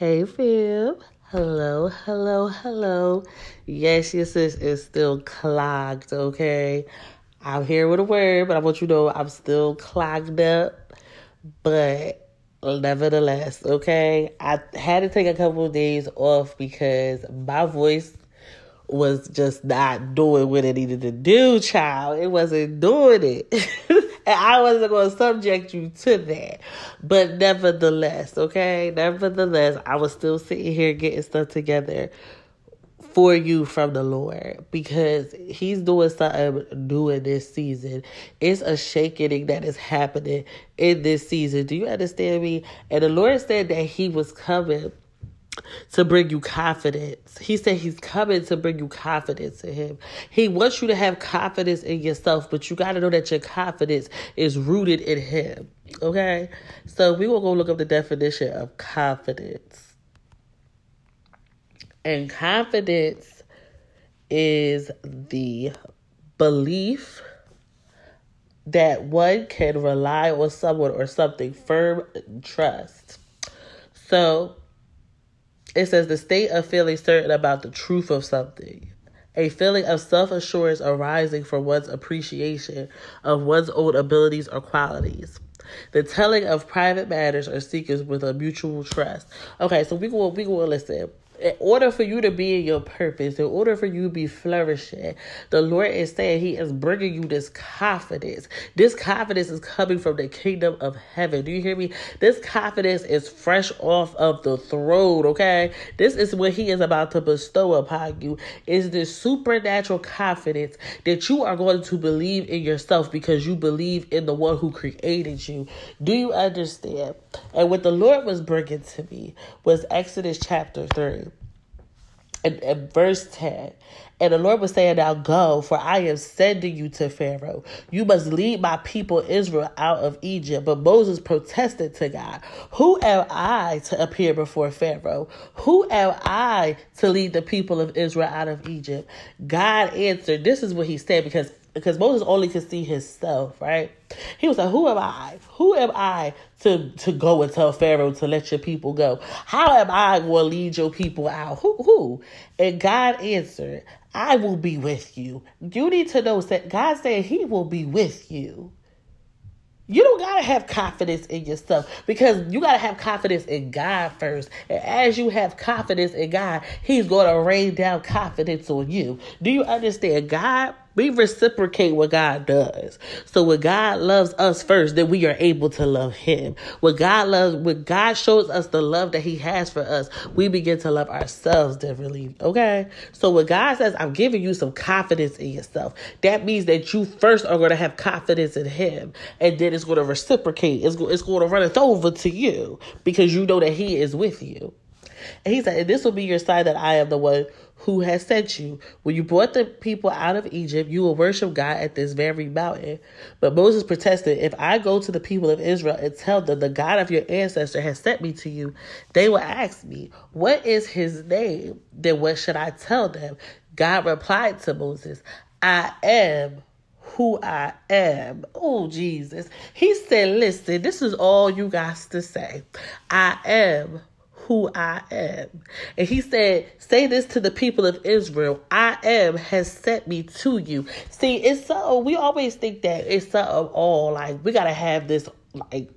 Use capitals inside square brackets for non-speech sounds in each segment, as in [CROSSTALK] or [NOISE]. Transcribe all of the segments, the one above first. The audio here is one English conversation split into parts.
Hey, Phil. Hello, hello, hello. Yes, your sis is still clogged, okay? I'm here with a word, but I want you to know I'm still clogged up. But nevertheless, okay? I had to take a couple of days off because my voice was just not doing what it needed to do, child. It wasn't doing it. [LAUGHS] I wasn't going to subject you to that. But nevertheless, okay? Nevertheless, I was still sitting here getting stuff together for you from the Lord because He's doing something new in this season. It's a shaking that is happening in this season. Do you understand me? And the Lord said that He was coming to bring you confidence. He said he's coming to bring you confidence in him. He wants you to have confidence in yourself, but you got to know that your confidence is rooted in him. Okay? So we will go look up the definition of confidence. And confidence is the belief that one can rely on someone or something firm and trust. So it says the state of feeling certain about the truth of something. A feeling of self assurance arising from one's appreciation of one's own abilities or qualities. The telling of private matters or secrets with a mutual trust. Okay, so we go we go listen in order for you to be in your purpose, in order for you to be flourishing, the Lord is saying He is bringing you this confidence. This confidence is coming from the kingdom of heaven. Do you hear me? This confidence is fresh off of the throne, okay? This is what He is about to bestow upon you. Is this supernatural confidence that you are going to believe in yourself because you believe in the one who created you. Do you understand? And what the Lord was bringing to me was Exodus chapter 3 and, in verse 10. And the Lord was saying, Now go, for I am sending you to Pharaoh. You must lead my people Israel out of Egypt. But Moses protested to God, Who am I to appear before Pharaoh? Who am I to lead the people of Israel out of Egypt? God answered, This is what he said, because because Moses only could see himself, right? He was like, Who am I? Who am I to, to go and tell Pharaoh to let your people go? How am I going to lead your people out? Who who? And God answered, I will be with you. You need to know that God said he will be with you. You don't gotta have confidence in yourself because you gotta have confidence in God first. And as you have confidence in God, He's gonna rain down confidence on you. Do you understand? God we reciprocate what God does. So when God loves us first, then we are able to love him. When God loves, when God shows us the love that he has for us, we begin to love ourselves differently. Okay. So when God says, I'm giving you some confidence in yourself, that means that you first are going to have confidence in him. And then it's going to reciprocate. It's, it's going to run it over to you because you know that he is with you. And he said, this will be your sign that I am the one who has sent you. When you brought the people out of Egypt, you will worship God at this very mountain. But Moses protested, If I go to the people of Israel and tell them the God of your ancestor has sent me to you, they will ask me, What is his name? Then what should I tell them? God replied to Moses, I am who I am. Oh, Jesus. He said, Listen, this is all you guys to say. I am who I am. And he said, Say this to the people of Israel I am has sent me to you. See, it's so, we always think that it's something all like, we got to have this, like,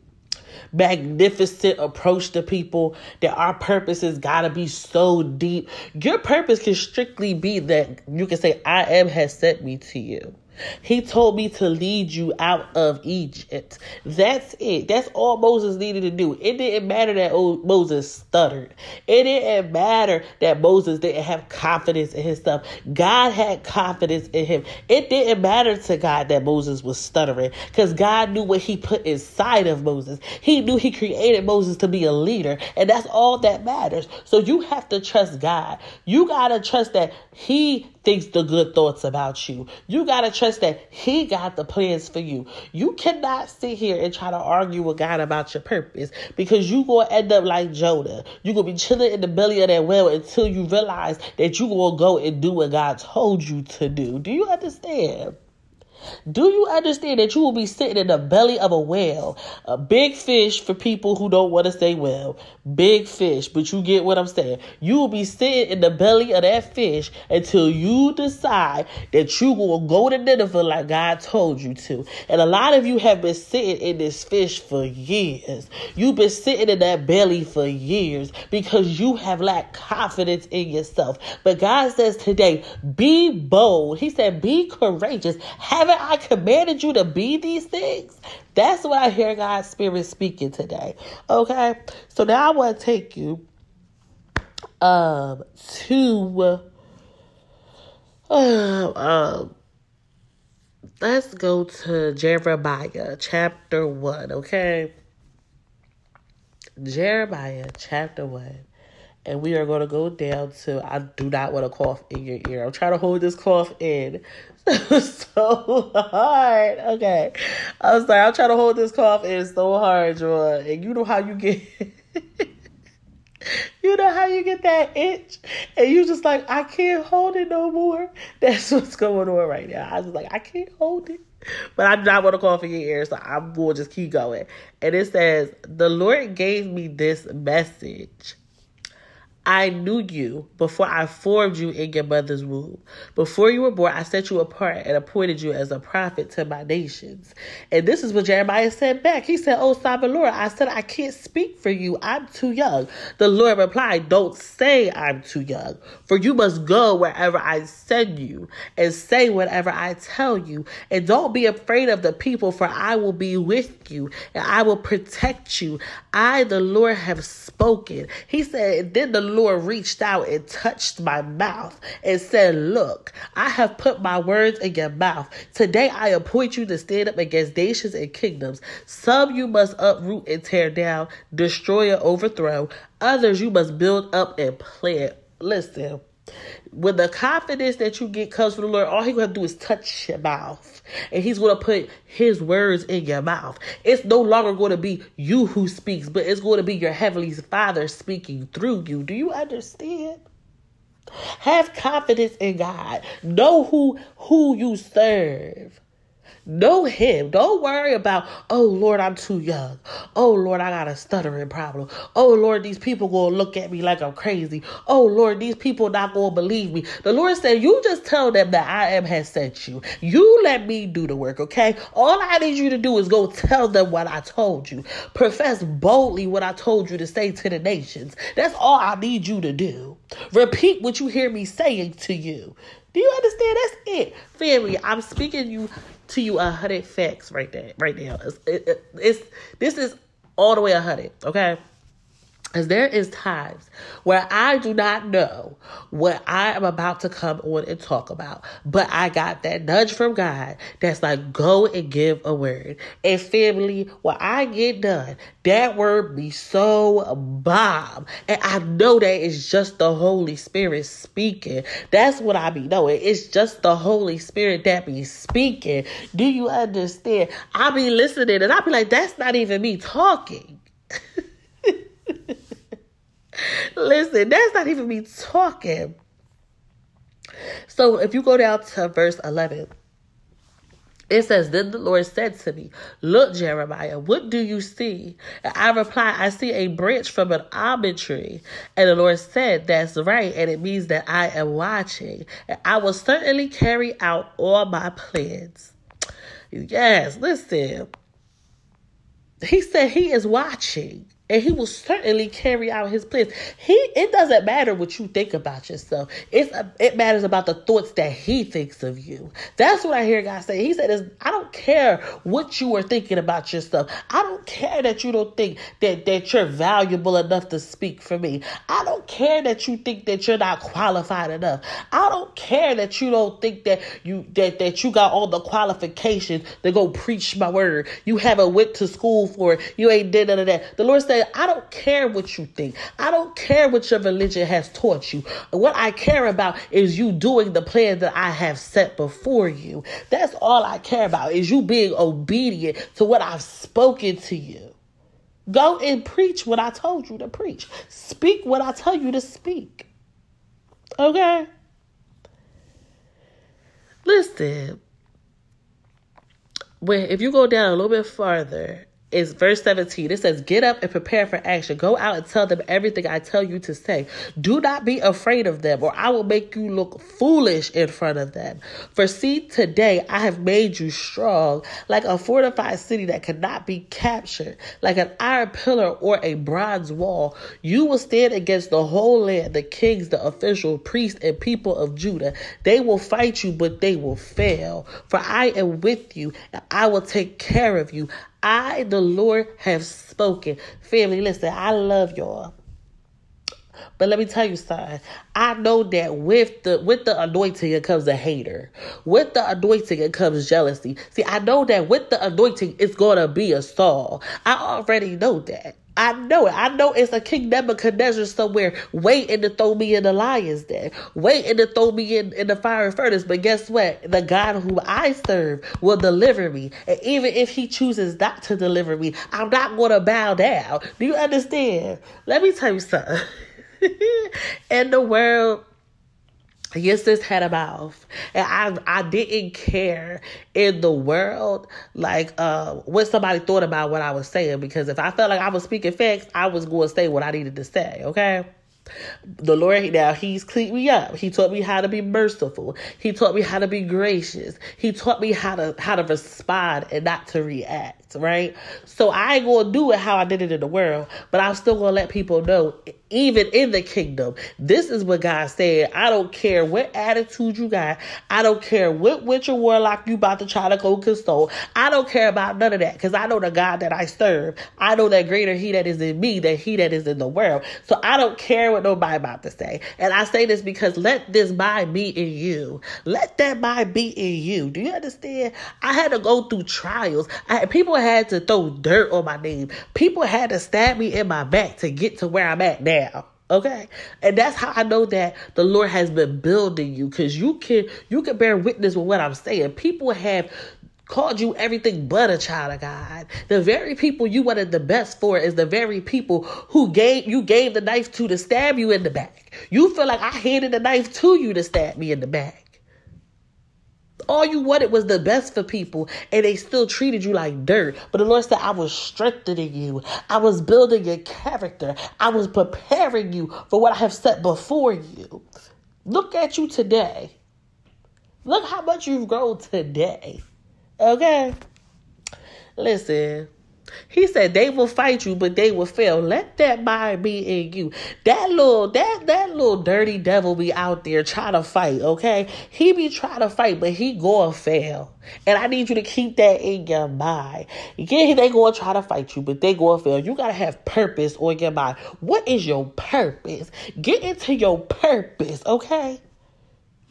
magnificent approach to people that our purpose purposes gotta be so deep. Your purpose can strictly be that you can say, I am has sent me to you. He told me to lead you out of Egypt. That's it. That's all Moses needed to do. It didn't matter that old Moses stuttered. It didn't matter that Moses didn't have confidence in his stuff. God had confidence in him. It didn't matter to God that Moses was stuttering because God knew what he put inside of Moses. He knew he created Moses to be a leader, and that's all that matters. So you have to trust God. You got to trust that he thinks the good thoughts about you. You got to trust that He got the plans for you. You cannot sit here and try to argue with God about your purpose because you to end up like Jonah. you to be chilling in the belly of that well until you realize that you to go and do what God told you to do. Do you understand? Do you understand that you will be sitting in the belly of a whale? A big fish for people who don't want to say well. Big fish, but you get what I'm saying. You will be sitting in the belly of that fish until you decide that you will go to Nineveh like God told you to. And a lot of you have been sitting in this fish for years. You've been sitting in that belly for years because you have lacked confidence in yourself. But God says today, be bold. He said, be courageous. Haven't I commanded you to be these things? That's what I hear God's Spirit speaking today. Okay? So now I want to take you um to uh, um let's go to Jeremiah chapter 1, okay? Jeremiah chapter 1. And we are going to go down to I do not want to cough in your ear. I'm trying to hold this cough in [LAUGHS] so hard. Okay. I was like, I'm trying to hold this cough in so hard, Joy. And you know how you get [LAUGHS] you know how you get that itch and you just like, I can't hold it no more. [LAUGHS] That's what's going on right now. I was like, I can't hold it. But I do not want to cough in your ear, so going to just keep going. And it says, The Lord gave me this message. I knew you before I formed you in your mother's womb. Before you were born, I set you apart and appointed you as a prophet to my nations. And this is what Jeremiah said back. He said, Oh, sovereign Lord, I said, I can't speak for you. I'm too young. The Lord replied, Don't say I'm too young, for you must go wherever I send you and say whatever I tell you. And don't be afraid of the people, for I will be with you and I will protect you. I, the Lord, have spoken. He said, Then the Lord reached out and touched my mouth and said, Look, I have put my words in your mouth. Today I appoint you to stand up against nations and kingdoms. Some you must uproot and tear down, destroy and overthrow. Others you must build up and plant. Listen when the confidence that you get comes from the Lord, all He's gonna do is touch your mouth. And He's gonna put His words in your mouth. It's no longer gonna be you who speaks, but it's gonna be your Heavenly Father speaking through you. Do you understand? Have confidence in God. Know who who you serve. Know him. Don't worry about, oh Lord, I'm too young. Oh Lord, I got a stuttering problem. Oh Lord, these people gonna look at me like I'm crazy. Oh Lord, these people not gonna believe me. The Lord said, You just tell them that I am has sent you. You let me do the work, okay? All I need you to do is go tell them what I told you. Profess boldly what I told you to say to the nations. That's all I need you to do. Repeat what you hear me saying to you. Do you understand? That's it. Family, I'm speaking you to you a hundred facts right there, right now. It's, it, it's this is all the way a hundred. Okay. Because there is times where I do not know what I am about to come on and talk about, but I got that nudge from God that's like, go and give a word. And family, when I get done, that word be so bomb. And I know that it's just the Holy Spirit speaking. That's what I be knowing. It's just the Holy Spirit that be speaking. Do you understand? I be listening and I be like, that's not even me talking. [LAUGHS] Listen, that's not even me talking. So if you go down to verse 11, it says, Then the Lord said to me, Look, Jeremiah, what do you see? And I replied, I see a branch from an almond tree. And the Lord said, That's right. And it means that I am watching. And I will certainly carry out all my plans. Yes, listen. He said he is watching and he will certainly carry out his plans. He it doesn't matter what you think about yourself. It's it matters about the thoughts that he thinks of you. That's what I hear God say. He said, "I don't care what you are thinking about yourself. I don't care that you don't think that that you're valuable enough to speak for me. I don't care that you think that you're not qualified enough. I don't care that you don't think that you that that you got all the qualifications to go preach my word. You haven't went to school for it. You ain't did none of that. The Lord said." I don't care what you think. I don't care what your religion has taught you. What I care about is you doing the plan that I have set before you. That's all I care about is you being obedient to what I've spoken to you. Go and preach what I told you to preach. Speak what I tell you to speak. Okay? Listen, when if you go down a little bit farther, is verse 17. It says, Get up and prepare for action. Go out and tell them everything I tell you to say. Do not be afraid of them, or I will make you look foolish in front of them. For see, today I have made you strong, like a fortified city that cannot be captured, like an iron pillar or a bronze wall. You will stand against the whole land, the kings, the official, priests, and people of Judah. They will fight you, but they will fail. For I am with you, and I will take care of you. I, the Lord, have spoken. Family, listen, I love y'all. But let me tell you something. I know that with the with the anointing it comes a hater. With the anointing it comes jealousy. See, I know that with the anointing it's gonna be a Saul. I already know that. I know it. I know it's a King Nebuchadnezzar somewhere waiting to throw me in the lion's den, waiting to throw me in, in the fire furnace. But guess what? The God who I serve will deliver me. And even if he chooses not to deliver me, I'm not going to bow down. Do you understand? Let me tell you something. [LAUGHS] in the world, Yes, this had a mouth, and I I didn't care in the world like uh what somebody thought about what I was saying because if I felt like I was speaking facts, I was going to say what I needed to say. Okay. The Lord now He's cleaned me up. He taught me how to be merciful. He taught me how to be gracious. He taught me how to how to respond and not to react. Right. So I ain't gonna do it how I did it in the world, but I'm still gonna let people know even in the kingdom. This is what God said. I don't care what attitude you got. I don't care what witch or warlock you about to try to go console. I don't care about none of that because I know the God that I serve. I know that greater He that is in me than He that is in the world. So I don't care what nobody about to say. And I say this because let this mind be in you. Let that mind be in you. Do you understand? I had to go through trials. I, people had to throw dirt on my name. People had to stab me in my back to get to where I'm at now. Okay. And that's how I know that the Lord has been building you because you can you can bear witness with what I'm saying. People have called you everything but a child of God. The very people you wanted the best for is the very people who gave you gave the knife to to stab you in the back. You feel like I handed the knife to you to stab me in the back. All you wanted was the best for people, and they still treated you like dirt. But the Lord said, I was strengthening you. I was building your character. I was preparing you for what I have set before you. Look at you today. Look how much you've grown today. Okay? Listen, he said they will fight you, but they will fail. Let that mind be in you. That little that that little dirty devil be out there trying to fight, okay? He be trying to fight, but he gonna fail. And I need you to keep that in your mind. Yeah, they gonna try to fight you, but they gonna fail. You gotta have purpose on your mind. What is your purpose? Get into your purpose, okay?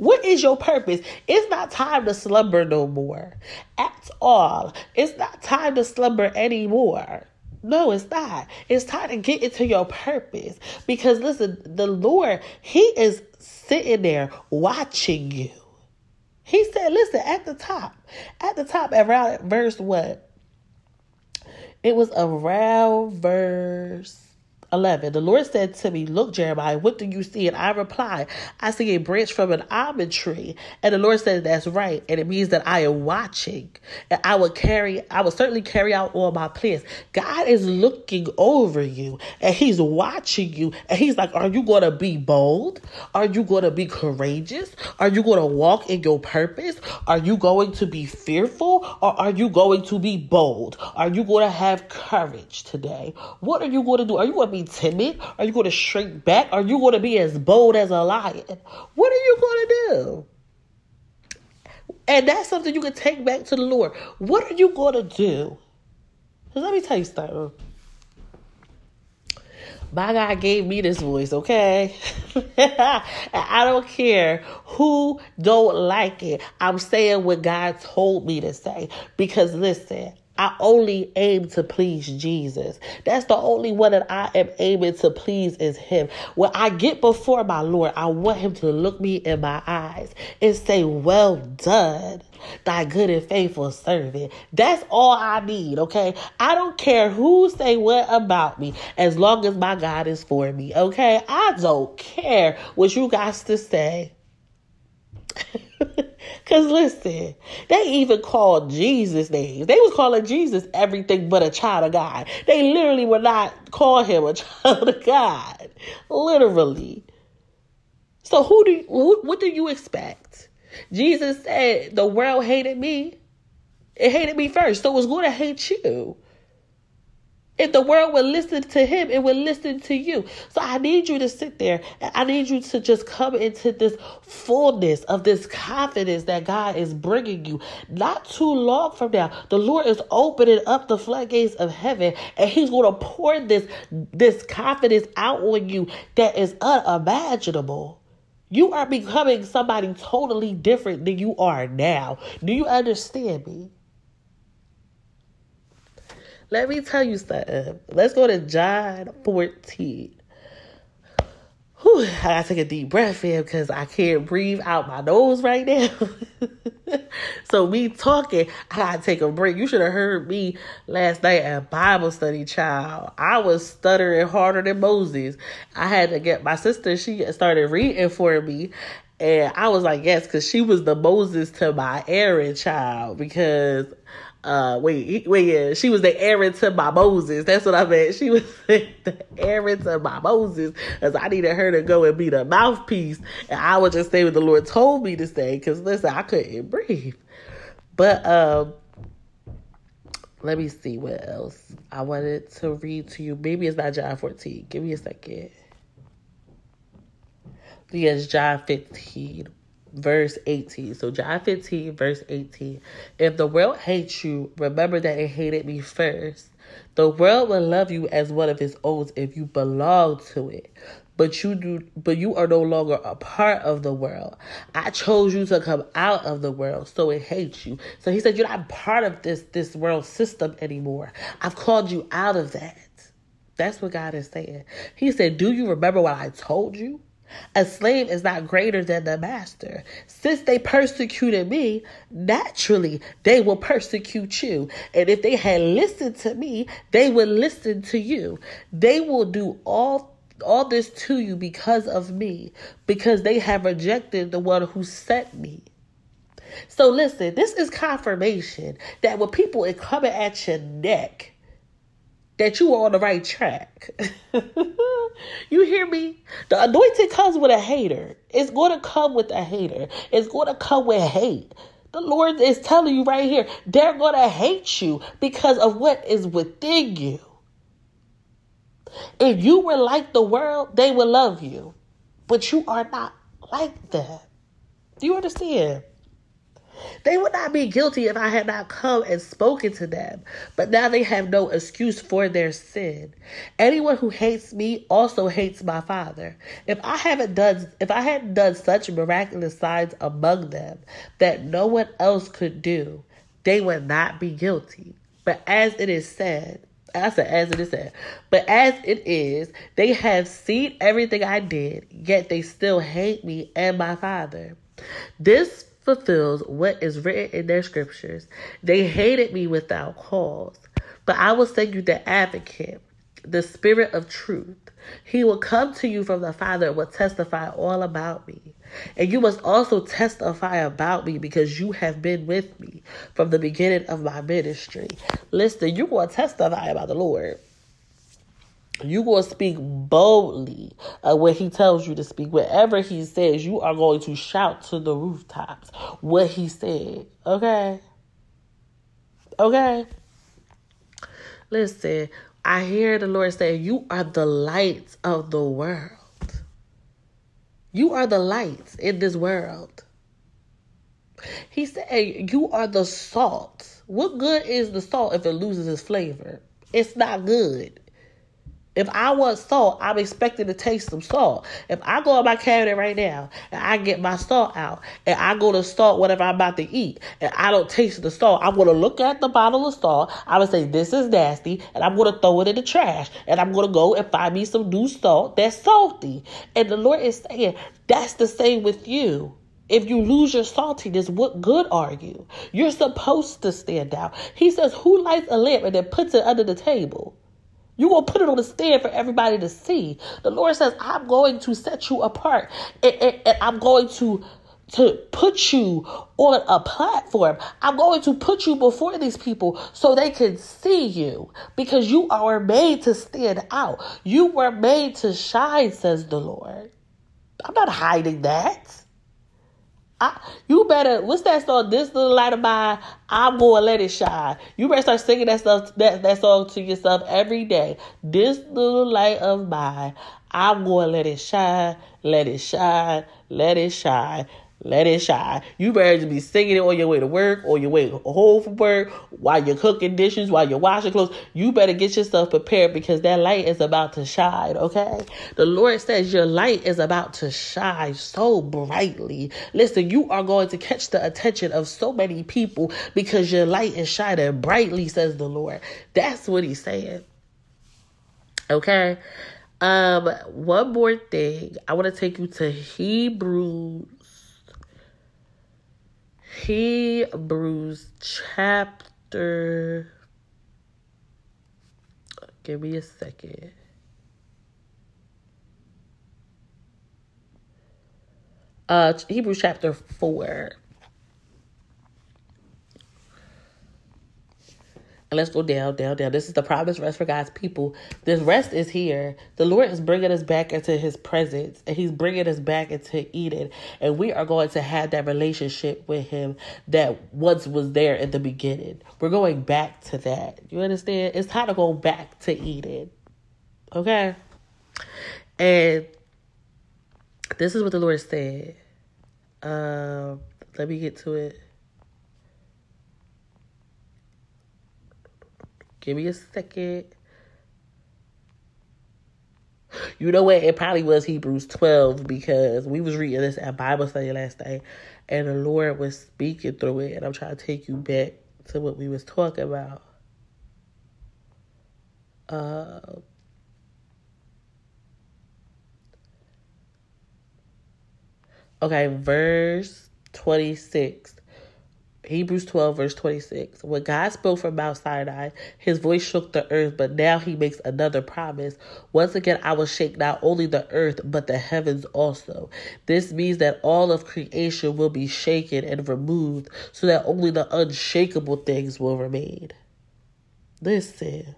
What is your purpose? It's not time to slumber no more. At all. It's not time to slumber anymore. No, it's not. It's time to get into your purpose. Because listen, the Lord, He is sitting there watching you. He said, listen, at the top, at the top, around verse what? It was around verse 11. The Lord said to me, Look, Jeremiah, what do you see? And I replied, I see a branch from an almond tree. And the Lord said, That's right. And it means that I am watching. And I will carry, I will certainly carry out all my plans. God is looking over you and He's watching you. And He's like, Are you going to be bold? Are you going to be courageous? Are you going to walk in your purpose? Are you going to be fearful? Or are you going to be bold? Are you going to have courage today? What are you going to do? Are you going to be timid? Are you going to shrink back? Are you going to be as bold as a lion? What are you going to do? And that's something you can take back to the Lord. What are you going to do? Let me tell you something. My God gave me this voice, okay? [LAUGHS] I don't care who don't like it. I'm saying what God told me to say. Because listen, I only aim to please Jesus. That's the only one that I am aiming to please is Him. When I get before my Lord, I want Him to look me in my eyes and say, Well done, thy good and faithful servant. That's all I need, okay? I don't care who say what about me as long as my God is for me, okay? I don't care what you guys to say. [LAUGHS] Cause listen, they even called Jesus names. They was calling Jesus everything but a child of God. They literally would not call him a [LAUGHS] child of God. Literally. So who do you, who, what do you expect? Jesus said the world hated me. It hated me first, so it's going to hate you. If the world would listen to him, it would listen to you. So I need you to sit there I need you to just come into this fullness of this confidence that God is bringing you. Not too long from now, the Lord is opening up the floodgates of heaven and he's going to pour this, this confidence out on you that is unimaginable. You are becoming somebody totally different than you are now. Do you understand me? Let me tell you something. Let's go to John 14. Whew, I gotta take a deep breath in because I can't breathe out my nose right now. [LAUGHS] so me talking, I gotta take a break. You should have heard me last night at Bible study, child. I was stuttering harder than Moses. I had to get my sister, she started reading for me. And I was like, yes, because she was the Moses to my Aaron child. Because uh wait wait yeah she was the Aaron to my Moses. That's what I meant. She was [LAUGHS] the Aaron to my Moses because I needed her to go and be the mouthpiece. And I would just say what the Lord told me to say because listen I couldn't breathe. But um let me see what else I wanted to read to you. Maybe it's not John 14 give me a second. Yes John 15 verse 18. So John 15, verse 18. If the world hates you, remember that it hated me first. The world will love you as one of its own if you belong to it. But you do but you are no longer a part of the world. I chose you to come out of the world, so it hates you. So he said, You're not part of this this world system anymore. I've called you out of that. That's what God is saying. He said, Do you remember what I told you? A slave is not greater than the master. Since they persecuted me, naturally they will persecute you. And if they had listened to me, they would listen to you. They will do all all this to you because of me, because they have rejected the one who sent me. So listen, this is confirmation that when people are coming at your neck, that you are on the right track. [LAUGHS] you hear me? The anointing comes with a hater. It's going to come with a hater. It's going to come with hate. The Lord is telling you right here, they're going to hate you because of what is within you. If you were like the world, they would love you. But you are not like that. Do you understand? They would not be guilty if I had not come and spoken to them, but now they have no excuse for their sin. Anyone who hates me also hates my Father. If I haven't done if I hadn't done such miraculous signs among them that no one else could do, they would not be guilty. But as it is said, I said, as it is said, but as it is, they have seen everything I did, yet they still hate me and my Father. This fulfills what is written in their scriptures. They hated me without cause. But I will send you the advocate, the spirit of truth. He will come to you from the Father and will testify all about me. And you must also testify about me because you have been with me from the beginning of my ministry. Listen, you're going to testify about the Lord you going to speak boldly uh, when he tells you to speak. Whatever he says, you are going to shout to the rooftops what he said. Okay? Okay? Listen, I hear the Lord say, You are the light of the world. You are the light in this world. He said, You are the salt. What good is the salt if it loses its flavor? It's not good. If I want salt, I'm expecting to taste some salt. If I go in my cabinet right now and I get my salt out and I go to salt whatever I'm about to eat and I don't taste the salt, I'm going to look at the bottle of salt. I'm going to say, this is nasty and I'm going to throw it in the trash and I'm going to go and find me some new salt that's salty. And the Lord is saying, that's the same with you. If you lose your saltiness, what good are you? You're supposed to stand out. He says, Who lights a lamp and then puts it under the table? You're going to put it on the stand for everybody to see. The Lord says, I'm going to set you apart and, and, and I'm going to to put you on a platform. I'm going to put you before these people so they can see you because you are made to stand out. You were made to shine, says the Lord. I'm not hiding that. You better what's that song? This little light of mine, I'm gonna let it shine. You better start singing that stuff that, that song to yourself every day. This little light of mine, I'm gonna let it shine, let it shine, let it shine. Let it shine. You better just be singing it on your way to work, or your way home from work, while you're cooking dishes, while you're washing clothes. You better get yourself prepared because that light is about to shine, okay? The Lord says your light is about to shine so brightly. Listen, you are going to catch the attention of so many people because your light is shining brightly, says the Lord. That's what he's saying. Okay? Um, one more thing. I want to take you to Hebrews Hebrews chapter. Give me a second. Uh, Hebrews chapter 4. And let's go down, down, down. This is the promised rest for God's people. This rest is here. The Lord is bringing us back into His presence, and He's bringing us back into Eden. And we are going to have that relationship with Him that once was there in the beginning. We're going back to that. You understand? It's time to go back to Eden. Okay? And this is what the Lord said. Um, let me get to it. Give me a second. You know what? It probably was Hebrews 12 because we was reading this at Bible study last night and the Lord was speaking through it and I'm trying to take you back to what we was talking about. Uh, okay, verse 26. Hebrews 12, verse 26. When God spoke from Mount Sinai, his voice shook the earth, but now he makes another promise. Once again, I will shake not only the earth, but the heavens also. This means that all of creation will be shaken and removed, so that only the unshakable things will remain. Listen,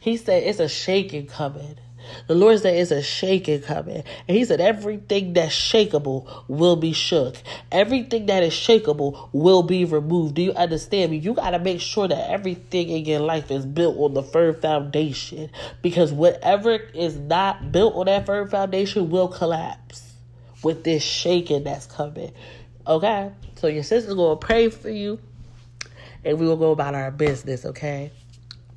he said it's a shaking coming. The Lord said it's a shaking coming. And he said everything that's shakable will be shook. Everything that is shakable will be removed. Do you understand me? You got to make sure that everything in your life is built on the firm foundation. Because whatever is not built on that firm foundation will collapse with this shaking that's coming. Okay? So your sister's going to pray for you. And we will go about our business, okay?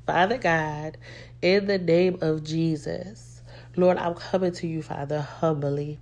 Father God, in the name of Jesus. Lord, I'm coming to you, Father, humbly.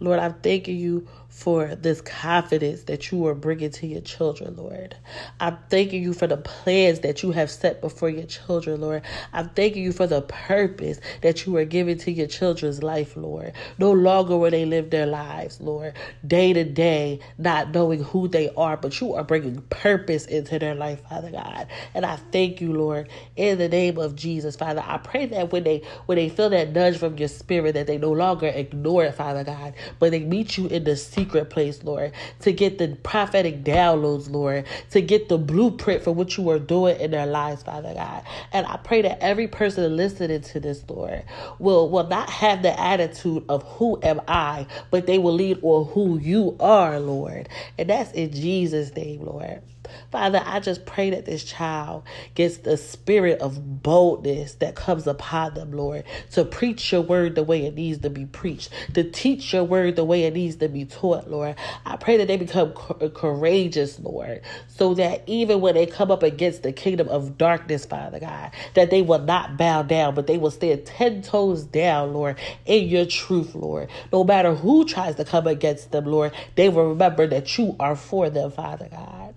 Lord, I'm thanking you for this confidence that you are bringing to your children, Lord. I'm thanking you for the plans that you have set before your children, Lord. I'm thanking you for the purpose that you are giving to your children's life, Lord. No longer will they live their lives, Lord, day to day, not knowing who they are, but you are bringing purpose into their life, Father God. And I thank you, Lord, in the name of Jesus, Father. I pray that when they when they feel that nudge from your spirit, that they no longer ignore it, Father God, but they meet you in the secret place, Lord, to get the prophetic downloads, Lord, to get the blueprint for what you are doing in their lives, Father God. And I pray that every person listening to this, Lord, will, will not have the attitude of who am I, but they will lead on who you are, Lord. And that's in Jesus' name, Lord. Father, I just pray that this child gets the spirit of boldness that comes upon them, Lord, to preach your word the way it needs to be preached, to teach your word the way it needs to be taught, Lord. I pray that they become courageous, Lord, so that even when they come up against the kingdom of darkness, Father God, that they will not bow down, but they will stand ten toes down, Lord, in your truth, Lord. No matter who tries to come against them, Lord, they will remember that you are for them, Father God.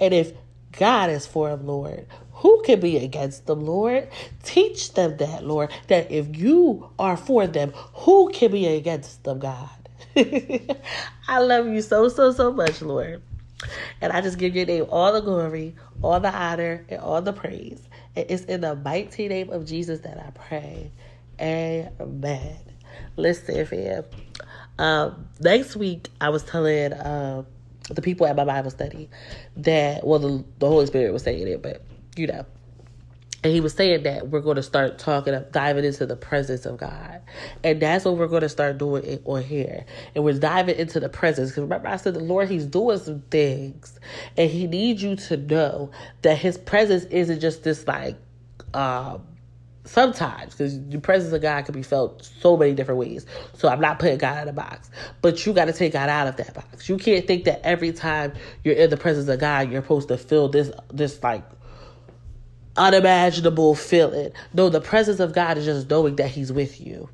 And if God is for them, Lord, who can be against them, Lord? Teach them that, Lord, that if you are for them, who can be against them, God? [LAUGHS] I love you so, so, so much, Lord. And I just give your name all the glory, all the honor, and all the praise. And it's in the mighty name of Jesus that I pray. Amen. Listen, fam. Um, next week, I was telling um, the people at my Bible study that, well, the, the Holy Spirit was saying it, but you know. And he was saying that we're going to start talking, diving into the presence of God. And that's what we're going to start doing on here. And we're diving into the presence. Because remember, I said the Lord, He's doing some things. And He needs you to know that His presence isn't just this like, um, sometimes because the presence of God can be felt so many different ways. So I'm not putting God in a box, but you got to take God out of that box. You can't think that every time you're in the presence of God, you're supposed to feel this this like unimaginable feeling. No, the presence of God is just knowing that He's with you.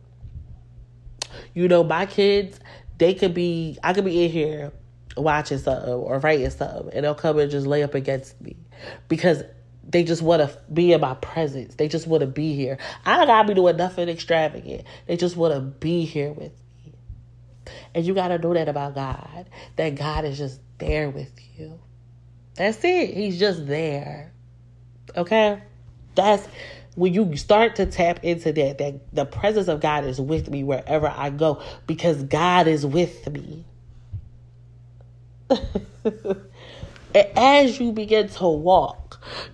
You know, my kids, they could be, I could be in here watching something or writing something, and they'll come and just lay up against me because they just want to be in my presence. They just want to be here. I don't gotta be doing nothing extravagant. They just want to be here with me. And you gotta know that about God. That God is just there with you. That's it. He's just there. Okay? That's when you start to tap into that, that the presence of God is with me wherever I go because God is with me. [LAUGHS] and as you begin to walk,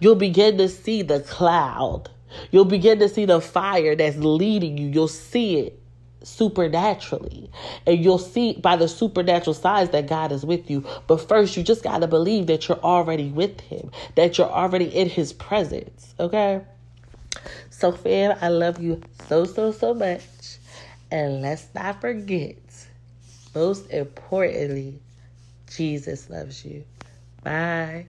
you'll begin to see the cloud. You'll begin to see the fire that's leading you. You'll see it supernaturally. And you'll see by the supernatural signs that God is with you. But first, you just got to believe that you're already with Him, that you're already in His presence. Okay? So, fam, I love you so, so, so much. And let's not forget, most importantly, Jesus loves you. Bye.